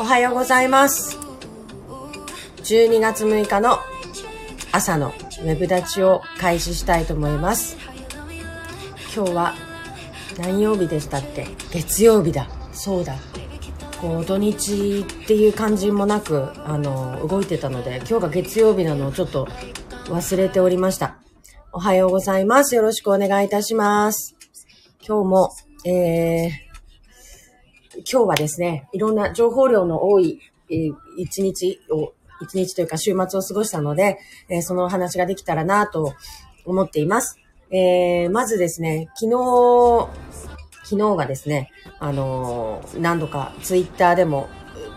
おはようございます。12月6日の朝のウェブ立ちを開始したいと思います。今日は何曜日でしたっけ月曜日だ。そうだ。こう土日っていう感じもなく、あの、動いてたので、今日が月曜日なのをちょっと忘れておりました。おはようございます。よろしくお願いいたします。今日も、えー、今日はですね、いろんな情報量の多い、えー一日を、一日というか週末を過ごしたので、えーそのお話ができたらなと思っています。えーまずですね、昨日、昨日がですね、あのー何度かツイッターでも、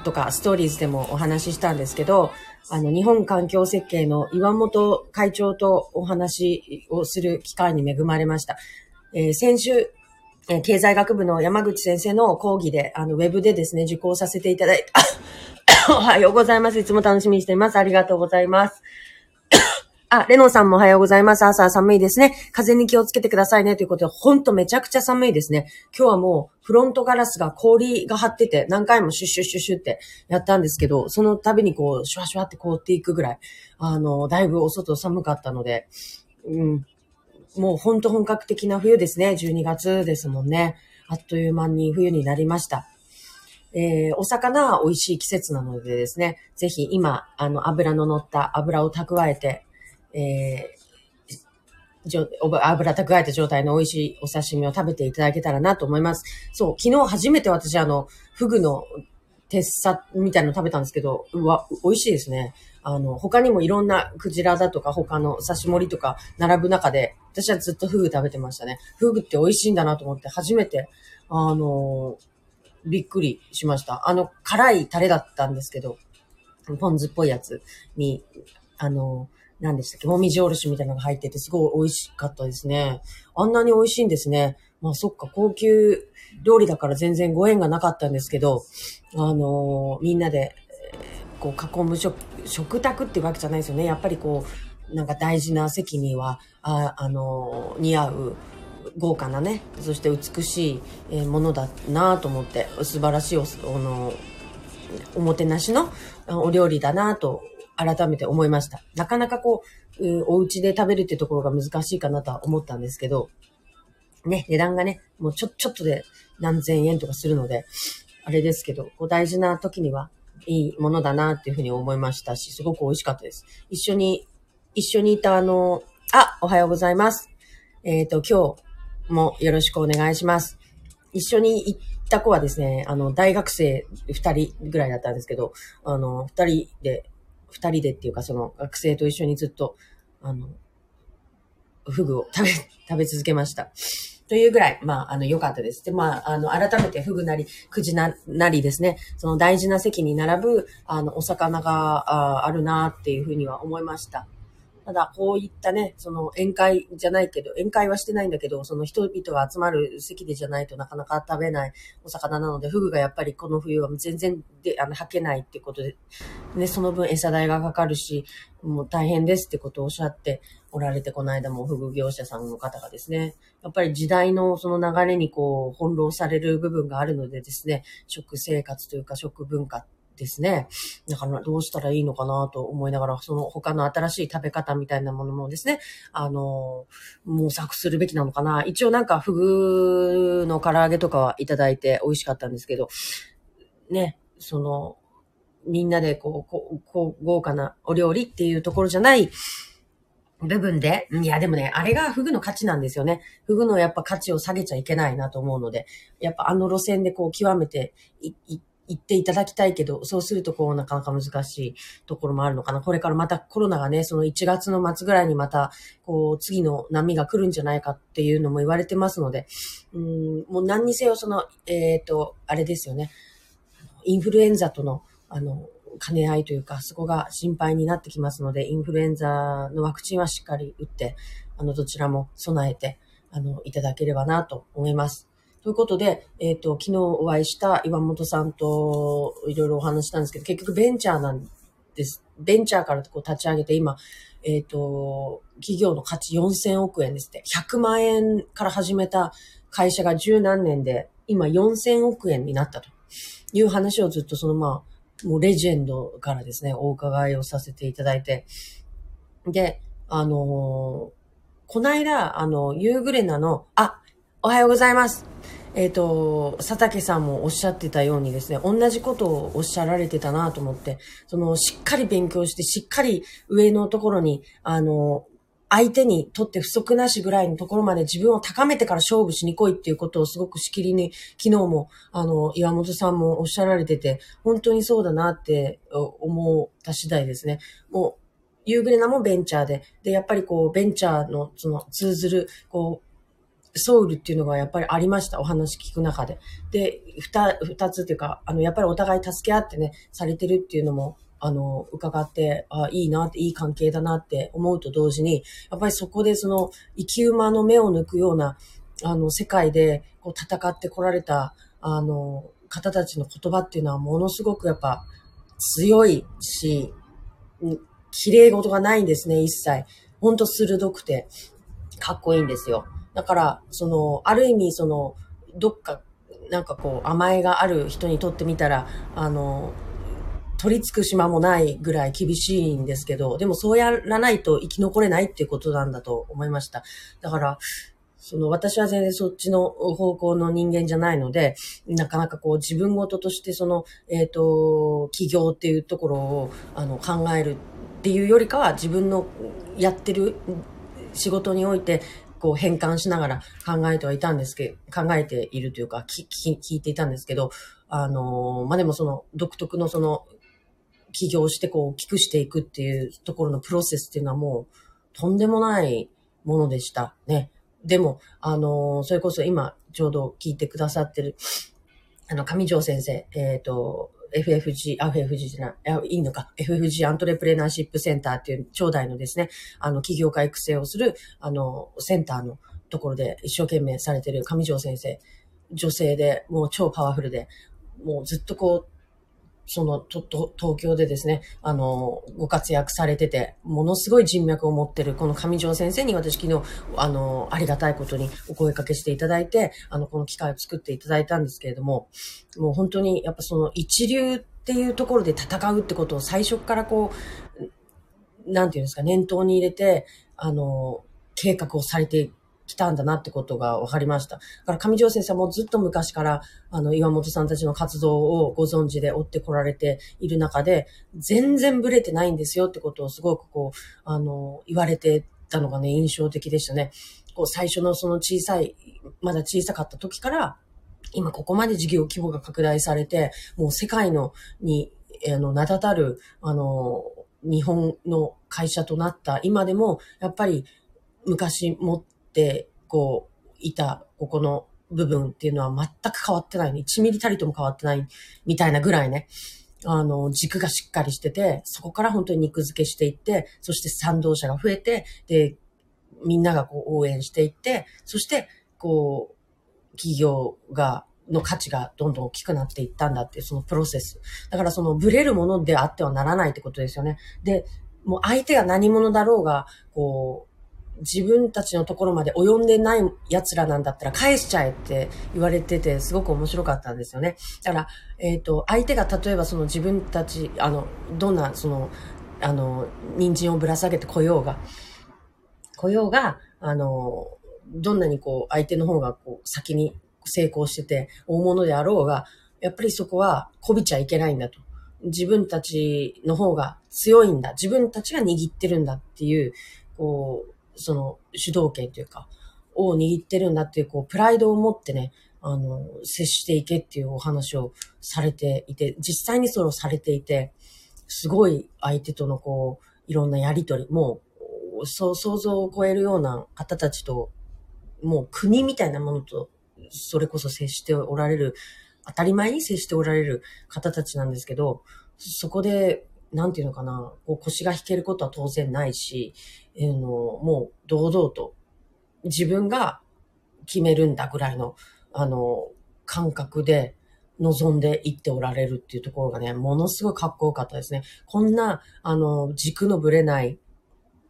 とかストーリーズでもお話ししたんですけど、あの、日本環境設計の岩本会長とお話をする機会に恵まれました。えー先週、え経済学部の山口先生の講義で、あの、ウェブでですね、受講させていただいた。おはようございます。いつも楽しみにしています。ありがとうございます。あ、レノンさんもおはようございます。朝寒いですね。風に気をつけてくださいね。ということで、ほんとめちゃくちゃ寒いですね。今日はもう、フロントガラスが氷が張ってて、何回もシュッシュッシュッシュッってやったんですけど、その度にこう、シュワシュワって凍っていくぐらい、あの、だいぶお外寒かったので、うん、もうほんと本格的な冬ですね。12月ですもんね。あっという間に冬になりました。えーお魚は美味しい季節なのでですね、ぜひ今、あの、油の乗った油を蓄えて、えー油蓄えた状態の美味しいお刺身を食べていただけたらなと思います。そう、昨日初めて私あの、フグの鉄砂みたいなの食べたんですけど、うわ、美味しいですね。あの、他にもいろんなクジラだとか他の刺し盛りとか並ぶ中で、私はずっとフグ食べてましたね。フグって美味しいんだなと思って初めて、あのびっくりしました。あの、辛いタレだったんですけど、ポン酢っぽいやつに、あの、何でしたっけ、もみじおろしみたいなのが入ってて、すごい美味しかったですね。あんなに美味しいんですね。まあそっか、高級料理だから全然ご縁がなかったんですけど、あのみんなで、こう囲む食、食卓ってわけじゃないですよね。やっぱりこう、なんか大事な席には、あ、あの似合う、豪華なね、そして美しいものだなと思って、素晴らしいお、あの、おもてなしのお料理だなと改めて思いました。なかなかこう、うお家で食べるっていうところが難しいかなとは思ったんですけど、ね、値段がね、もうちょ、ちょっとで何千円とかするので、あれですけど、こう大事な時にはいいものだなっていうふうに思いましたし、すごく美味しかったです。一緒に、一緒にいたあの、あ、おはようございます。えっ、と、今日もよろしくお願いします。一緒に行った子はですね、あの、大学生二人ぐらいだったんですけど、あの、二人で、二人でっていうか、その学生と一緒にずっと、あの、フグを食べ、食べ続けました。というぐらい、まあ、あの、良かったです。で、まあ、あの、改めてフグなり、くじななりですね、その大事な席に並ぶ、あの、お魚がああるなっていうふうには思いました。ただ、こういったね、その宴会じゃないけど、宴会はしてないんだけど、その人々が集まる席でじゃないとなかなか食べないお魚なので、フグがやっぱりこの冬は全然で、あの、吐けないってことで、ね、その分餌代がかかるし、もう大変ですってことをおっしゃっておられて、この間もフグ業者さんの方がですね、やっぱり時代のその流れにこう、翻弄される部分があるのでですね、食生活というか食文化ですね。だからどうしたらいいのかなと思いながら、その他の新しい食べ方みたいなものもですね、あの、模索するべきなのかな。一応なんかフグの唐揚げとかはいただいて美味しかったんですけど、ね、その、みんなでこう、こう、こう豪華なお料理っていうところじゃない部分で、いやでもね、あれがフグの価値なんですよね。フグのやっぱ価値を下げちゃいけないなと思うので、やっぱあの路線でこう極めてい、い、行っていただきたいけど、そうするとこうなかなか難しいところもあるのかな。これからまたコロナがね、その1月の末ぐらいにまた、こう次の波が来るんじゃないかっていうのも言われてますので、うん、もう何にせよその、えっ、と、あれですよね。インフルエンザとの、あの、兼ね合いというか、そこが心配になってきますので、インフルエンザのワクチンはしっかり打って、あの、どちらも備えて、あの、いただければなと思います。ということで、えっ、と、昨日お会いした岩本さんといろいろお話したんですけど、結局ベンチャーなんです。ベンチャーからこう立ち上げて、今、えっ、と、企業の価値4000億円ですって。100万円から始めた会社が十何年で、今4000億円になったと。いう話をずっとそのまあ、もうレジェンドからですね、お伺いをさせていただいて、で、あのー、こないだ、あの、ユーグレナの、あ、おはようございます。えっ、ー、と、佐竹さんもおっしゃってたようにですね、同じことをおっしゃられてたなと思って、その、しっかり勉強して、しっかり上のところに、あの、相手にとって不足なしぐらいのところまで自分を高めてから勝負しに来いっていうことをすごくしきりに、昨日も、あの、岩本さんもおっしゃられてて、本当にそうだなって思った次第ですね。もう、ユーグレナもベンチャーで、で、やっぱりこう、ベンチャーの、その、通ずる、こう、ソウルっていうのがやっぱりありました。お話聞く中で。で、二、二つっていうか、あの、やっぱりお互い助け合ってね、されてるっていうのも、あの、伺って、あいいなって、いい関係だなって思うと同時に、やっぱりそこでその、生き馬の目を抜くような、あの、世界で、こう、戦ってこられた、あの、方たちの言葉っていうのはものすごくやっぱ強いし、綺麗事がないんですね、一切。ほんと鋭くて、かっこいいんですよ。だから、その、ある意味、その、どっか、なんかこう、甘えがある人にとってみたら、あの、取り付く島もないぐらい厳しいんですけど、でもそうやらないと生き残れないっていうことなんだと思いました。だから、その私は全然そっちの方向の人間じゃないので、なかなかこう自分事としてその、えっ、ー、と、起業っていうところをあの考えるっていうよりかは自分のやってる仕事においてこう変換しながら考えてはいたんですけど、考えているというか、聞聞いていたんですけど、あのー、まあ、でもその独特のその、起業してこう、大きくしていくっていうところのプロセスっていうのはもう、とんでもないものでしたね。でも、あのー、それこそ今、ちょうど聞いてくださってる、あの、上条先生、えっ、ー、と、FFG、あ、FFG じゃない、いいのか、FFG アントレプレナーシップセンターっていう、長大のですね、あの、企業家育成をする、あの、センターのところで一生懸命されてる上条先生、女性で、もう超パワフルで、もうずっとこう、その、と、と、東京でですね、あの、ご活躍されてて、ものすごい人脈を持ってる、この上条先生に私昨日、あの、ありがたいことにお声かけしていただいて、あの、この機会を作っていただいたんですけれども、もう本当に、やっぱその一流っていうところで戦うってことを最初からこう、なんていうんですか、念頭に入れて、あの、計画をされて来たんだなってことが分かりました。だから上条先生もずっと昔から、あの、岩本さんたちの活動をご存知で追ってこられている中で、全然ブレてないんですよってことをすごくこう、あの、言われてたのがね、印象的でしたね。こう、最初のその小さい、まだ小さかった時から、今ここまで事業規模が拡大されて、もう世界の、に、あの、名だたる、あの、日本の会社となった今でも、やっぱり昔も、こう、いた、ここの部分っていうのは全く変わってないね。1ミリたりとも変わってないみたいなぐらいね。あの、軸がしっかりしてて、そこから本当に肉付けしていって、そして賛同者が増えて、で、みんながこう応援していって、そして、こう、企業が、の価値がどんどん大きくなっていったんだっていう、そのプロセス。だからそのブレるものであってはならないってことですよね。で、もう相手が何者だろうが、こう、自分たちのところまで及んでない奴らなんだったら返しちゃえって言われてて、すごく面白かったんですよね。だから、えっ、ー、と、相手が例えばその自分たち、あの、どんな、その、あの、人参をぶら下げてこようが、来ようが、あの、どんなにこう、相手の方がこう、先に成功してて、大物であろうが、やっぱりそこは、こびちゃいけないんだと。自分たちの方が強いんだ。自分たちが握ってるんだっていう、こう、その主導権というか、を握ってるんだっていう、こう、プライドを持ってね、あの、接していけっていうお話をされていて、実際にそれをされていて、すごい相手とのこう、いろんなやりとり、もう、そう、想像を超えるような方たちと、もう国みたいなものと、それこそ接しておられる、当たり前に接しておられる方たちなんですけど、そこでなんていうのかな、こう腰が引けることは当然ないし、え、のもう堂々と自分が決めるんだぐらいの、あの、感覚で望んでいっておられるっていうところがね、ものすごいかっこよかったですね。こんな、あの、軸のぶれない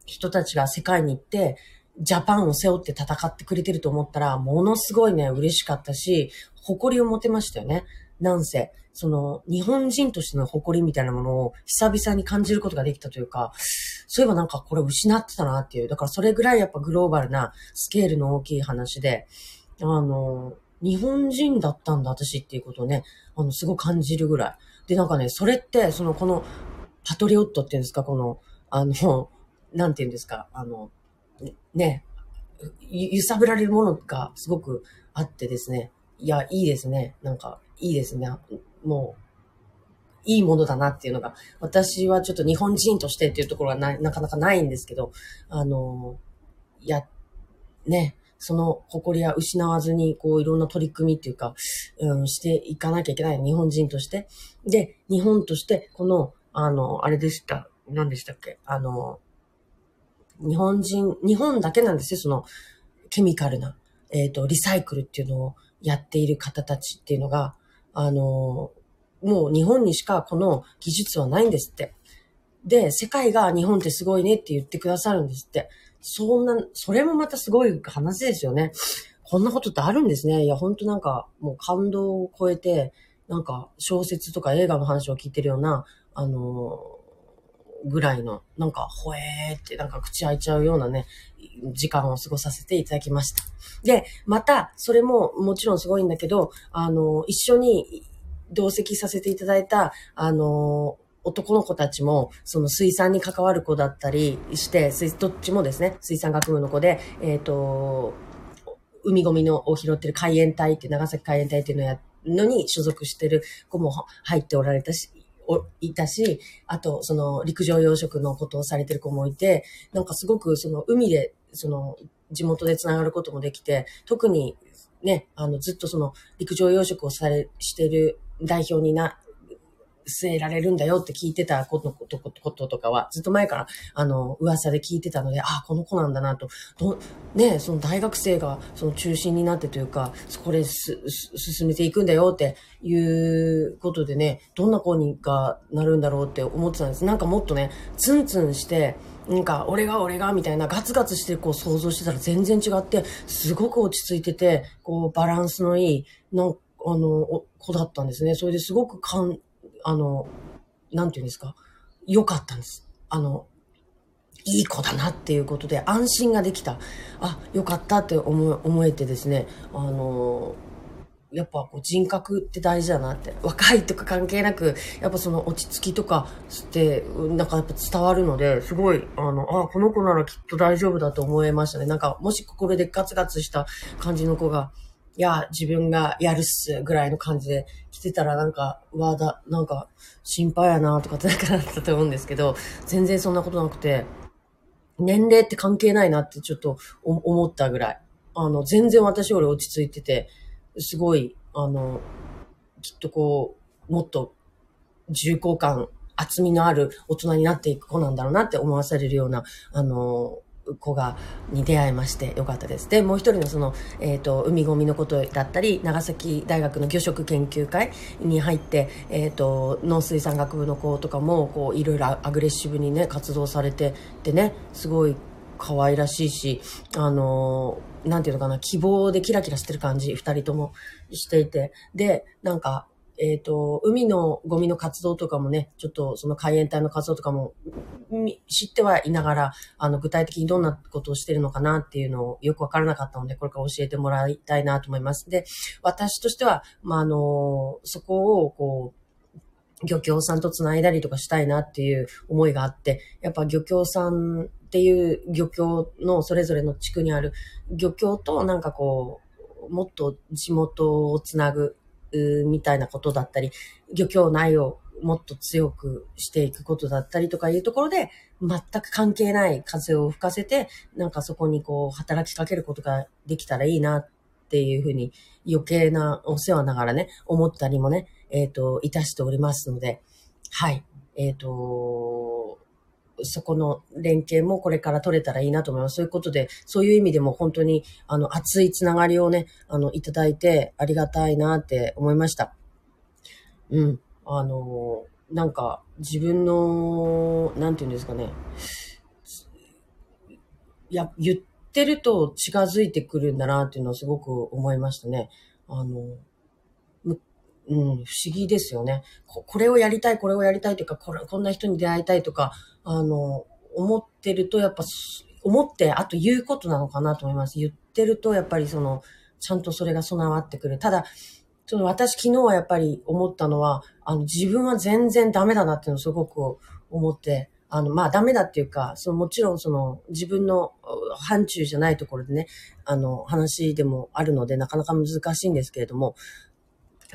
人たちが世界に行って、ジャパンを背負って戦ってくれてると思ったら、ものすごいね、嬉しかったし、誇りを持てましたよね。なんせ、その、日本人としての誇りみたいなものを久々に感じることができたというか、そういえばなんかこれ失ってたなっていう。だからそれぐらいやっぱグローバルなスケールの大きい話で、あの、日本人だったんだ、私っていうことをね、あの、すごく感じるぐらい。で、なんかね、それって、その、この、パトリオットっていうんですか、この、あの、なんていうんですか、あの、ね、揺さぶられるものがすごくあってですね。いや、いいですね。なんか、いいですね。もう、いいものだなっていうのが、私はちょっと日本人としてっていうところはななかなかないんですけど、あの、や、ね、その誇りは失わずに、こう、いろんな取り組みっていうか、うん、していかなきゃいけない。日本人として。で、日本として、この、あの、あれでした。何でしたっけ？あの、日本人、日本だけなんですよ、その、ケミカルな、えっ、ー、と、リサイクルっていうのをやっている方たちっていうのが、あの、もう日本にしかこの技術はないんですって。で、世界が日本ってすごいねって言ってくださるんですって。そんな、それもまたすごい話ですよね。こんなことってあるんですね。いや、ほんとなんか、もう感動を超えて、なんか小説とか映画の話を聞いてるような、あのぐらいの、なんか、ほえーってなんか口開いちゃうようなね、時間を過ごさせていただきました。で、また、それももちろんすごいんだけど、あの、一緒に同席させていただいた、あの、男の子たちも、その水産に関わる子だったりして、どっちもですね、水産学部の子で、えっ、ー、と、海ゴミのを拾ってる海援隊って、長崎海援隊っていうのやのに所属してる子も入っておられたし、おいたし、あと、その、陸上養殖のことをされてる子もいて、なんかすごく、その、海で、その、地元で繋がることもできて、特に、ね、あの、ずっとその、陸上養殖をされ、してる代表にな、据えられるんだよって聞いてたことことこととかは、ずっと前から、あの、噂で聞いてたので、ああ、この子なんだなと、どね、その大学生がその中心になってというか、こです進めていくんだよっていうことでね、どんな子にがなるんだろうって思ってたんです。なんかもっとね、ツンツンして、なんか、俺が俺がみたいなガツガツしてこう想像してたら全然違って、すごく落ち着いてて、こうバランスのいい、なんあの、子だったんですね。それですごくかん、あの、なんていうんですか、良かったんです。あの、いい子だなっていうことで安心ができた。あ、良かったって思思えてですね、あの、やっぱこう人格って大事だなって。若いとか関係なく、やっぱその落ち着きとかって、なんかやっぱ伝わるので、すごい、あの、あ、この子ならきっと大丈夫だと思いましたね。なんか、もしこれでガツガツした感じの子が、いや、自分がやるっす、ぐらいの感じで来てたらなんか、わだ、なんか、心配やなとかってなかなったと思うんですけど、全然そんなことなくて、年齢って関係ないなってちょっと思ったぐらい。あの、全然私より落ち着いてて、すごい、あの、きっとこう、もっと重厚感、厚みのある大人になっていく子なんだろうなって思わされるような、あの、子が、に出会いましてよかったです。で、もう一人のその、えっ、ー、と、海ゴミのことだったり、長崎大学の魚食研究会に入って、えっ、ー、と、農水産学部の子とかも、こう、いろいろアグレッシブにね、活動されててね、すごい可愛らしいし、あのなんていうのかな、希望でキラキラしてる感じ、二人ともしていて。で、なんか、えっ、ー、と、海のゴミの活動とかもね、ちょっとその海援隊の活動とかも知ってはいながら、あの、具体的にどんなことをしてるのかなっていうのをよくわからなかったので、これから教えてもらいたいなと思います。で、私としては、まあ、あの、そこを、こう、漁協さんと繋いだりとかしたいなっていう思いがあって、やっぱ漁協さんっていう漁協のそれぞれの地区にある漁協となんかこう、もっと地元をつなぐみたいなことだったり、漁協内をもっと強くしていくことだったりとかいうところで、全く関係ない風を吹かせて、なんかそこにこう、働きかけることができたらいいなっていうふうに、余計なお世話ながらね、思ったりもね、えっ、ー、と、いたしておりますので、はい。えっ、ー、と、そこの連携もこれから取れたらいいなと思います。そういうことで、そういう意味でも本当に、あの、熱いつながりをね、あの、いただいてありがたいなって思いました。うん。あの、なんか、自分の、なんて言うんですかね。いや、言ってると近づいてくるんだなっていうのはすごく思いましたね。あの、うん、不思議ですよねこ。これをやりたい、これをやりたいというか、これ、こんな人に出会いたいとか、あの、思ってると、やっぱ、思って、あと言うことなのかなと思います。言ってると、やっぱりその、ちゃんとそれが備わってくる。ただ、その私昨日はやっぱり思ったのは、あの自分は全然ダメだなっていうのをすごく思って、あの、まあダメだっていうか、そのもちろんその自分の範疇じゃないところでね、あの話でもあるのでなかなか難しいんですけれども、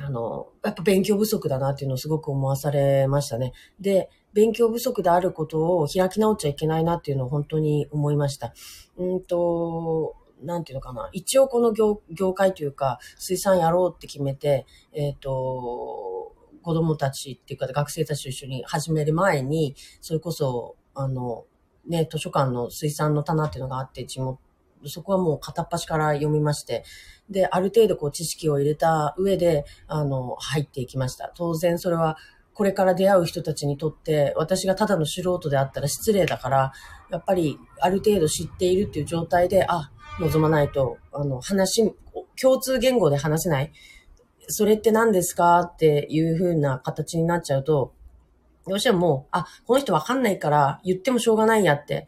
あの、やっぱ勉強不足だなっていうのをすごく思わされましたね。で、勉強不足であることを開き直っちゃいけないなっていうのを本当に思いました。うんと、なんていうのかな。一応この業業界というか、水産やろうって決めて、えっ、ー、と、子供たちっていうか学生たちと一緒に始める前に、それこそ、あの、ね、図書館の水産の棚っていうのがあって、地元、そこはもう片っ端から読みまして、で、ある程度こう知識を入れた上で、あの、入っていきました。当然それは、これから出会う人たちにとって、私がただの素人であったら失礼だから、やっぱりある程度知っているっていう状態で、あ、望まないと、あの、話、共通言語で話せない。それって何ですか？っていう風な形になっちゃうと、どうしてももう、あ、この人わかんないから言ってもしょうがないやって、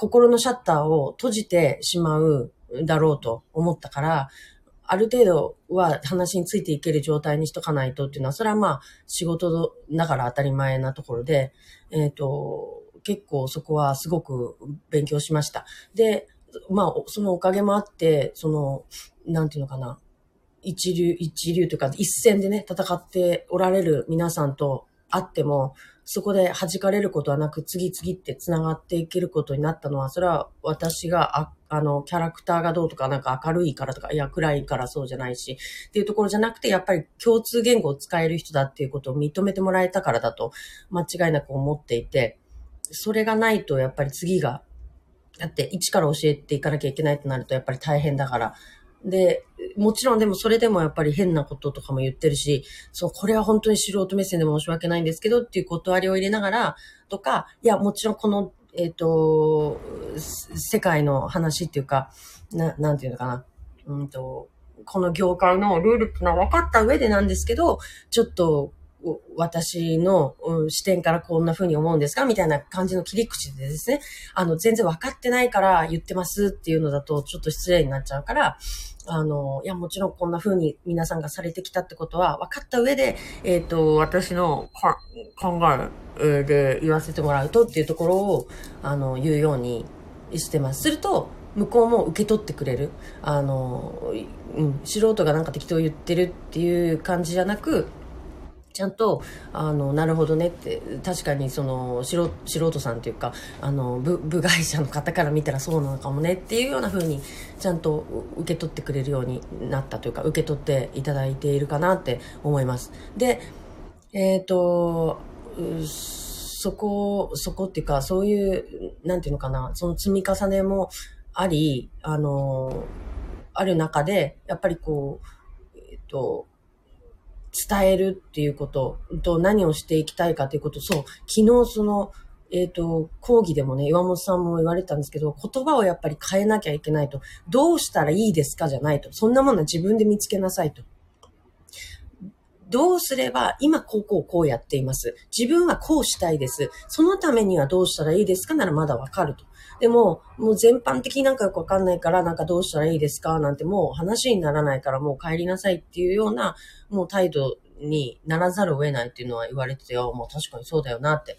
心のシャッターを閉じてしまうだろうと思ったから、ある程度は話についていける状態にしとかないとっていうのは、それはまあ仕事だから当たり前なところで、えっ、ー、と、結構そこはすごく勉強しました。で、まあ、そのおかげもあって、その、なんていうのかな、一流、一流というか、一戦でね、戦っておられる皆さんと会っても、そこで弾かれることはなく、次々って繋がっていけることになったのは、それは私が、ああの、キャラクターがどうとか、なんか明るいからとか、いや、暗いからそうじゃないし、っていうところじゃなくて、やっぱり共通言語を使える人だっていうことを認めてもらえたからだと、間違いなく思っていて、それがないと、やっぱり次がだって一から教えていかなきゃいけないとなるとやっぱり大変だから。で、もちろんでもそれでもやっぱり変なこととかも言ってるし、そう、これは本当に素人目線で申し訳ないんですけどっていう断りを入れながらとか、いや、もちろんこの、えっ、ー、と、世界の話っていうか、な、なんていうのかな。うんと、この業界のルールっていうのは分かった上でなんですけど、ちょっと私の、視点からこんな風に思うんですかみたいな感じの切り口でですね、あの、全然分かってないから言ってますっていうのだとちょっと失礼になっちゃうから、あの、いや、もちろんこんな風に皆さんがされてきたってことは分かった上で、えっ、ー、と、私の考えで言わせてもらうとっていうところを、あの、言うようにしてます。すると、向こうも受け取ってくれる。あの、うん、素人がなんか適当言ってるっていう感じじゃなく、ちゃんと、あの、なるほどねって、確かにその、素人さんっていうか、あの、部、部外者の方から見たらそうなのかもねっていうような風に、ちゃんと受け取ってくれるようになったというか、受け取っていただいているかなって思います。で、えっ、ー、と、そこ、そこっていうか、そういう、なんていうのかな、その積み重ねもあり、あの、ある中で、やっぱりこう、えっ、ー、と、伝えるっていうことと何をしていきたいかということ、そう、昨日その、えっ、ー、と、講義でもね、岩本さんも言われたんですけど、言葉をやっぱり変えなきゃいけないと。どうしたらいいですかじゃないと。そんなものは自分で見つけなさいと。どうすれば、今こうこうこうやっています。自分はこうしたいです。そのためにはどうしたらいいですかならまだわかると。でも、もう全般的になんかよくわかんないから、なんかどうしたらいいですかなんてもう話にならないからもう帰りなさいっていうような、もう態度にならざるを得ないっていうのは言われてて、もう確かにそうだよなって、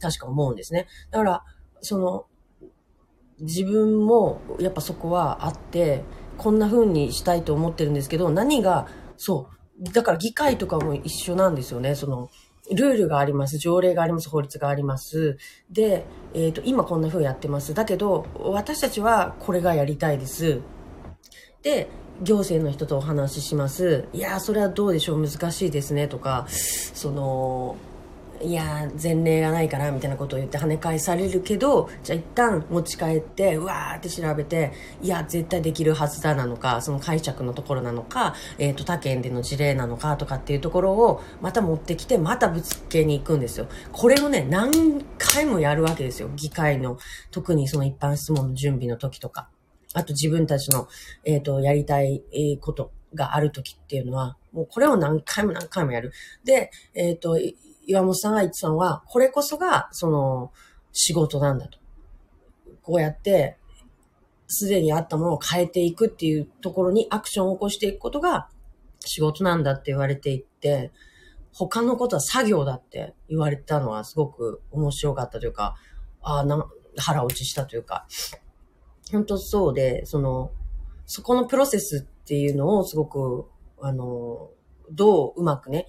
確か思うんですね。だから、その、自分もやっぱそこはあって、こんな風にしたいと思ってるんですけど、何が、そう、だから議会とかも一緒なんですよね。その、ルールがあります。条例があります。法律があります。で、えっ、ー、と、今こんな風やってます。だけど、私たちはこれがやりたいです。で、行政の人とお話しします。いや、それはどうでしょう？難しいですね。とか、その、いや、前例がないから、みたいなことを言って跳ね返されるけど、じゃあ一旦持ち帰って、うわーって調べて、いや、絶対できるはずだなのか、その解釈のところなのか、えっ、ー、と、他県での事例なのかとかっていうところを、また持ってきて、またぶつけに行くんですよ。これをね、何回もやるわけですよ。議会の、特にその一般質問の準備の時とか。あと自分たちの、えっ、ー、と、やりたいことがある時っていうのは、もうこれを何回も何回もやる。で、えっ、ー、と、岩本さんが言ってたのは、これこそが、その、仕事なんだと。こうやって、すでにあったものを変えていくっていうところにアクションを起こしていくことが仕事なんだって言われていって、他のことは作業だって言われたのはすごく面白かったというか、ああ、な、腹落ちしたというか、本当そうで、その、そこのプロセスっていうのをすごく、あの、どううまくね、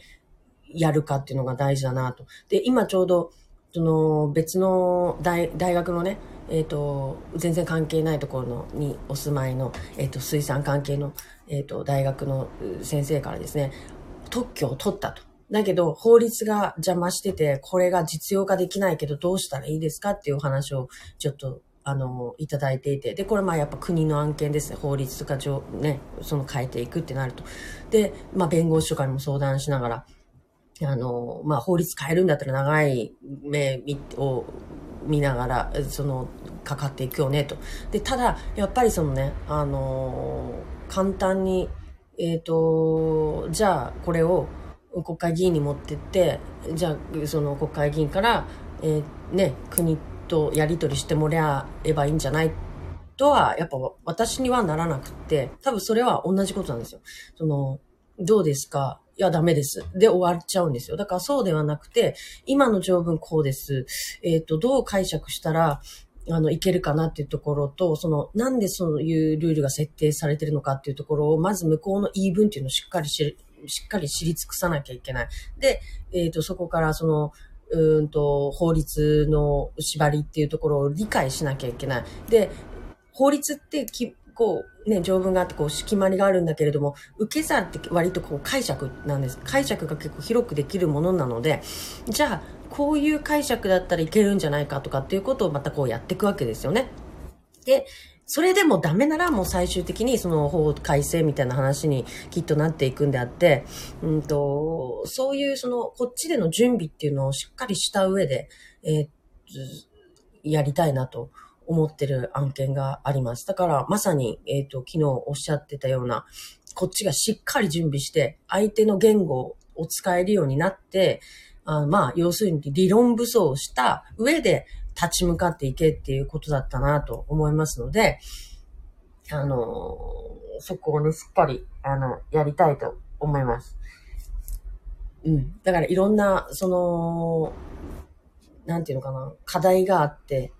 やるかっていうのが大事だなと。で、今ちょうど、その別の大大学のね、えっ、ー、と、全然関係ないところのにお住まいの、えっ、ー、と、水産関係の、えっ、ー、と、大学の先生からですね、特許を取ったと。だけど、法律が邪魔してて、これが実用化できないけど、どうしたらいいですかっていうお話を、ちょっと、あの、いただいていて。で、これまあやっぱ国の案件ですね。法律とか、ね、その変えていくってなると。で、まあ弁護士とかにも相談しながら、あの、まあ法律変えるんだったら長い目を見ながら、その、かかっていくよねと。で、ただ、やっぱりそのね、あの、簡単に、えっ、ー、と、じゃあこれを、国会議員に持ってって、じゃあ、その国会議員から、えー、ね、国とやり取りしてもらえばいいんじゃないとは、やっぱ私にはならなくて、多分それは同じことなんですよ。その、どうですか？いや、ダメです。で終わっちゃうんですよ。だからそうではなくて、今の条文こうです。えっ、ー、と、どう解釈したら、あの、いけるかなっていうところと、その、なんでそういうルールが設定されてるのかっていうところを、まず向こうの言い分っていうのをしっかりししっかり知り尽くさなきゃいけない。で、えっ、ー、と、そこからその、うんと、法律の縛りっていうところを理解しなきゃいけない。で、法律ってき、こう、ね、条文があってこう、決まりがあるんだけれども、受け皿って割とこう解釈なんです。解釈が結構広くできるものなので、じゃあ、こういう解釈だったらいけるんじゃないかとかっていうことをまたこうやっていくわけですよね。で、それでもダメならもう最終的にその法改正みたいな話にきっとなっていくんであって、うんと、そういうそのこっちでの準備っていうのをしっかりした上で、えー、やりたいなと思ってる案件があります。だからまさに、えっ、ー、と、昨日おっしゃってたような、こっちがしっかり準備して、相手の言語を使えるようになって、あまあ、要するに理論武装した上で、立ち向かっていけっていうことだったなと思いますので、あの、そこをね、しっかり、あの、やりたいと思います。うん。だからいろんな、その、なんていうのかな、課題があって、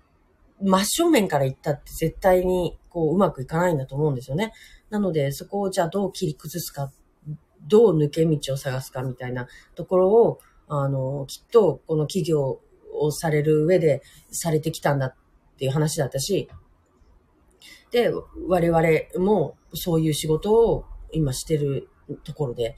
真正面から行ったって絶対にこううまくいかないんだと思うんですよね。なのでそこをじゃあどう切り崩すか、どう抜け道を探すかみたいなところを、あの、きっとこの企業をされる上でされてきたんだっていう話だったし、で、我々もそういう仕事を今してるところで、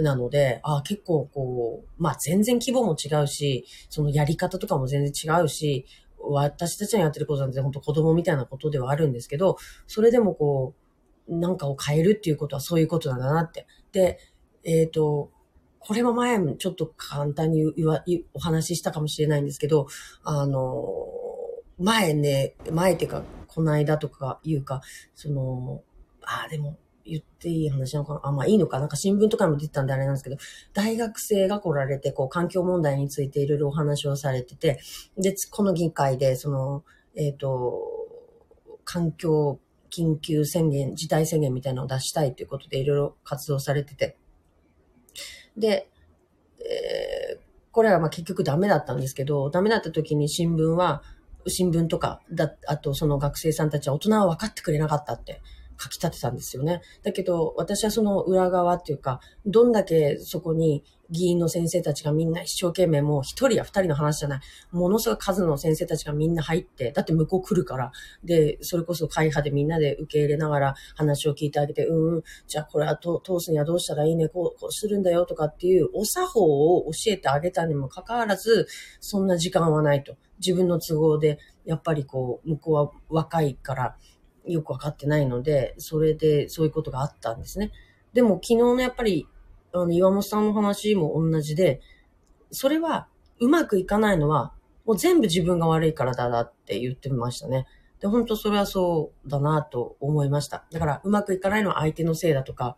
なので、あ結構こう、まあ全然規模も違うし、そのやり方とかも全然違うし、私たちのやってることなんて本当子供みたいなことではあるんですけど、それでもこう、なんかを変えるっていうことはそういうことなんだなって。で、えっ、ー、と、これも前もちょっと簡単に言わ、お話ししたかもしれないんですけど、あの、前ね、前っていうか、この間とかいうか、その、ああ、でも、言っていい話なのかな？あ、まあいいのか。なんか新聞とかも出てたんであれなんですけど、大学生が来られて、こう、環境問題についていろいろお話をされてて、で、この議会で、その、えっ、ー、と、環境緊急宣言、事態宣言みたいなのを出したいということでいろいろ活動されてて、で、えー、これはまあ結局ダメだったんですけど、ダメだった時に新聞は、新聞とか、だ、あとその学生さんたちは大人は分かってくれなかったって。書き立てたんですよね。だけど、私はその裏側っていうか、どんだけそこに議員の先生たちがみんな一生懸命もう一人や二人の話じゃない、ものすごい数の先生たちがみんな入って、だって向こう来るから、で、それこそ会派でみんなで受け入れながら話を聞いてあげて、うん、じゃあこれは通すにはどうしたらいいね、こう、こうするんだよとかっていうお作法を教えてあげたにもかかわらず、そんな時間はないと。自分の都合で、やっぱりこう、向こうは若いから、よくわかってないので、それでそういうことがあったんですね。でも昨日のやっぱり、あの、岩本さんの話も同じで、それはうまくいかないのは、もう全部自分が悪いからだなって言ってましたね。で、本当それはそうだなと思いました。だから、うまくいかないのは相手のせいだとか、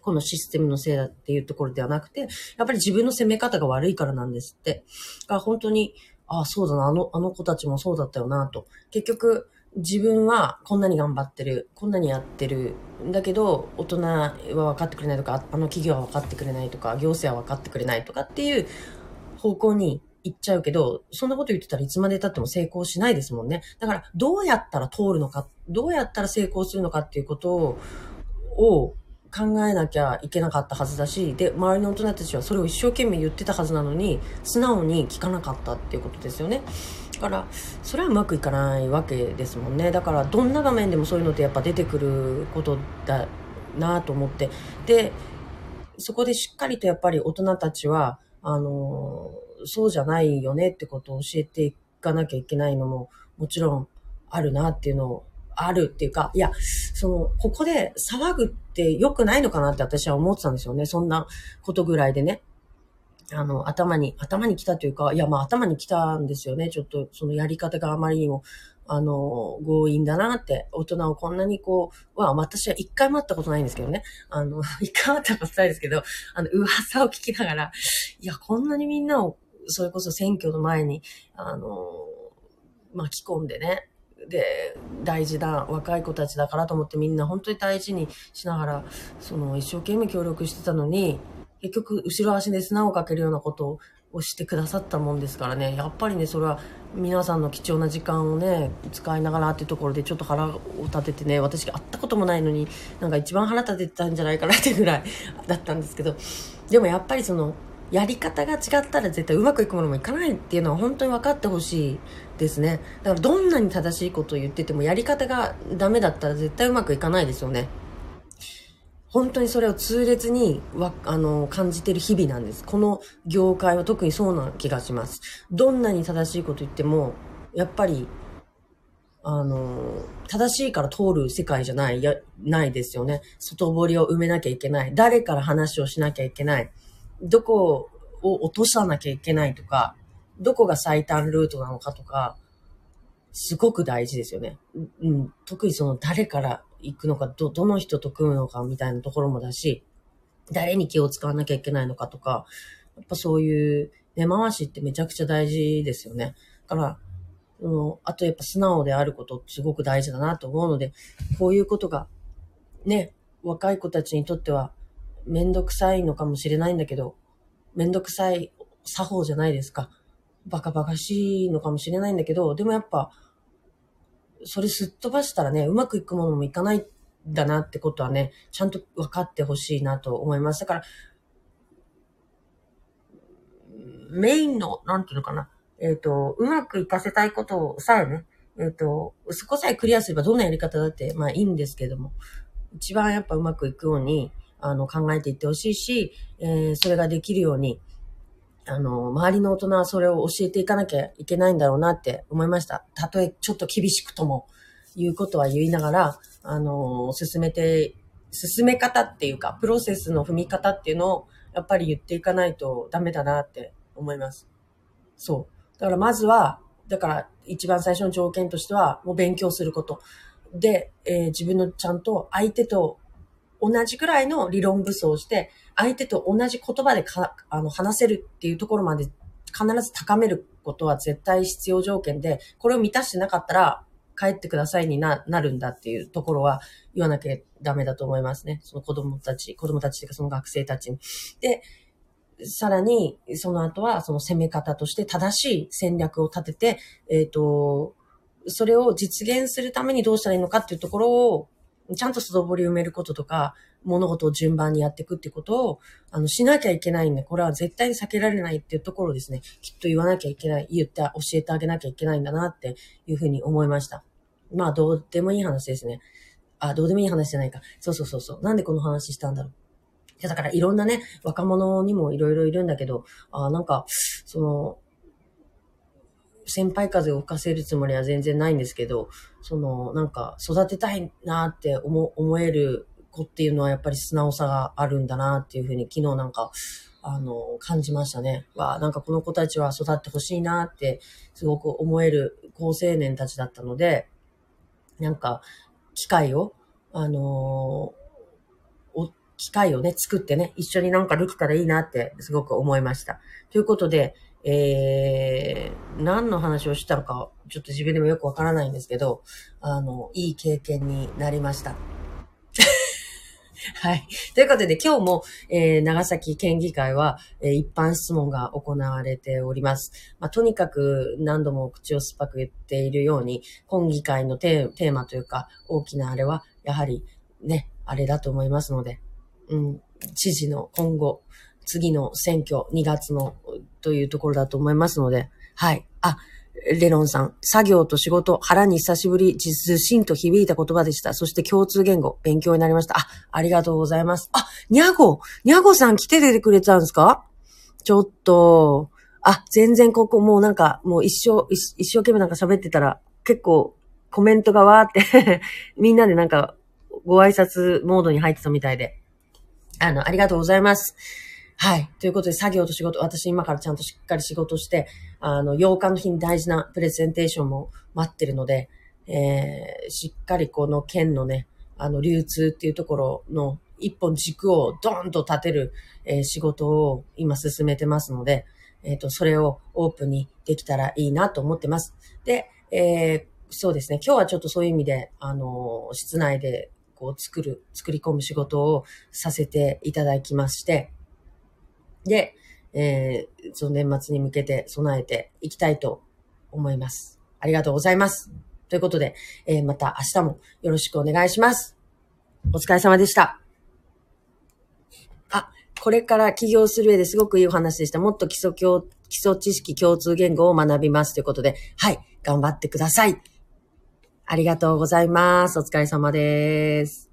このシステムのせいだっていうところではなくて、やっぱり自分の攻め方が悪いからなんですって。だから本当に、ああ、そうだな、あの、あの子たちもそうだったよな、と。結局、自分はこんなに頑張ってる、こんなにやってる。だけど、大人は分かってくれないとか、あの企業は分かってくれないとか、行政は分かってくれないとかっていう方向に行っちゃうけど、そんなこと言ってたらいつまで経っても成功しないですもんね。だから、どうやったら通るのか、どうやったら成功するのかっていうことを、考えなきゃいけなかったはずだし、で、周りの大人たちはそれを一生懸命言ってたはずなのに、素直に聞かなかったっていうことですよね。から、それはうまくいかないわけですもんね。だから、どんな場面でもそういうのってやっぱ出てくることだなと思って。で、そこでしっかりとやっぱり大人たちは、あのそうじゃないよねってことを教えていかなきゃいけないのも、もちろんあるなっていうのをあるっていうか、いや、その、ここで騒ぐって良くないのかなって私は思ってたんですよね。そんなことぐらいでね。あの、頭に、頭に来たというか、いや、まあ頭に来たんですよね。ちょっと、そのやり方があまりにも、あの、強引だなって、大人をこんなにこう、は、私は一回も会ったことないんですけどね。あの、一回も会ったことないですけど、あの、噂を聞きながら、いや、こんなにみんなを、それこそ選挙の前に、あの、巻き込んでね、で、大事な若い子たちだからと思ってみんな本当に大事にしながら、その一生懸命協力してたのに、結局後ろ足で砂をかけるようなことをしてくださったもんですからね、やっぱりね、それは皆さんの貴重な時間をね、使いながらっていうところでちょっと腹を立ててね、私が会ったこともないのに、なんか一番腹立ててたんじゃないかなってぐらいだったんですけど、でもやっぱりその、やり方が違ったら絶対うまくいくものもいかないっていうのは本当に分かってほしいですね。だからどんなに正しいことを言っててもやり方がダメだったら絶対うまくいかないですよね。本当にそれを痛烈にわ、あの、感じてる日々なんです。この業界は特にそうな気がします。どんなに正しいこと言っても、やっぱり、あの、正しいから通る世界じゃない、や、ないですよね。外堀を埋めなきゃいけない。誰から話をしなきゃいけない。どこを落とさなきゃいけないとか、どこが最短ルートなのかとか、すごく大事ですよね。うん、特にその誰から行くのか、ど、どの人と組むのかみたいなところもだし、誰に気を使わなきゃいけないのかとか、やっぱそういう根回しってめちゃくちゃ大事ですよね。だから、その、あとやっぱ素直であることすごく大事だなと思うので、こういうことが、ね、若い子たちにとってはめんどくさいのかもしれないんだけど、めんどくさい作法じゃないですか。バカバカしいのかもしれないんだけど、でもやっぱ、それすっ飛ばしたらね、うまくいくものもいかないんだなってことはね、ちゃんと分かってほしいなと思います。だから、メインの、なんていうのかな、えっ、ー、と、うまくいかせたいことをさえね、えっ、ー、と、そこさえクリアすればどんなやり方だって、まあいいんですけども、一番やっぱうまくいくように、あの、考えていってほしいし、えー、それができるように、あの、周りの大人はそれを教えていかなきゃいけないんだろうなって思いました。たとえちょっと厳しくとも、いうことは言いながら、あの、進めて、進め方っていうか、プロセスの踏み方っていうのを、やっぱり言っていかないとダメだなって思います。そう。だからまずは、だから一番最初の条件としては、もう勉強すること。で、えー、自分のちゃんと相手と同じくらいの理論武装して、相手と同じ言葉でかあの話せるっていうところまで必ず高めることは絶対必要条件で、これを満たしてなかったら、帰ってくださいにな、なるんだっていうところは言わなきゃダメだと思いますね。その子供たち、子供たちというかその学生たちに。で、さらに、その後はその攻め方として正しい戦略を立てて、えっ、ー、と、それを実現するためにどうしたらいいのかっていうところをちゃんと外堀埋めることとか、物事を順番にやっていくってことを、あの、しなきゃいけないんで、これは絶対に避けられないっていうところですね、きっと言わなきゃいけない、言って、教えてあげなきゃいけないんだなっていうふうに思いました。まあ、どうでもいい話ですね。あ、どうでもいい話じゃないか。そうそうそうそう。なんでこの話したんだろう。いや、だからいろんなね、若者にもいろいろいるんだけど、あなんか、その、先輩風を吹かせるつもりは全然ないんですけど、その、なんか、育てたいなって思、思える子っていうのはやっぱり素直さがあるんだなっていうふうに昨日なんか、あの、感じましたね。わなんかこの子たちは育ってほしいなってすごく思える高青年たちだったので、なんか、機会を、あの機会をね、作ってね、一緒になんかできたらいいなってすごく思いました。ということで、えー、何の話をしたのか、ちょっと自分でもよくわからないんですけど、あの、いい経験になりました。はい。ということで、今日も、えー、長崎県議会は、えー、一般質問が行われております。まあ、とにかく何度も口を酸っぱく言っているように、本議会のテーマというか、大きなあれは、やはりね、あれだと思いますので、うん、知事の今後、次の選挙、2月の、というところだと思いますので、はい。あ、レロンさん、作業と仕事、腹に久しぶり、ずしんと響いた言葉でした。そして共通言語、勉強になりました。あ、ありがとうございます。あ、にゃご、にゃごさん来て出てくれたんですか？ちょっと、あ、全然ここもうなんか、もう一生、一生懸命なんか喋ってたら、結構コメントがわーって みんなでなんか、ご挨拶モードに入ってたみたいで。あの、ありがとうございます。はい。ということで、作業と仕事、私今からちゃんとしっかり仕事して、あの、8日の日に大事なプレゼンテーションも待ってるので、えー、しっかりこの県のね、あの、流通っていうところの一本軸をドーンと立てる、えー、仕事を今進めてますので、えっ、ー、と、それをオープンにできたらいいなと思ってます。で、えー、そうですね。今日はちょっとそういう意味で、あの、室内でこう作る、作り込む仕事をさせていただきまして、で、えー、その年末に向けて備えていきたいと思います。ありがとうございます。ということで、えー、また明日もよろしくお願いします。お疲れ様でした。あ、これから起業する上ですごくいいお話でした。もっと基礎基礎知識共通言語を学びますということで、はい、頑張ってください。ありがとうございます。お疲れ様です。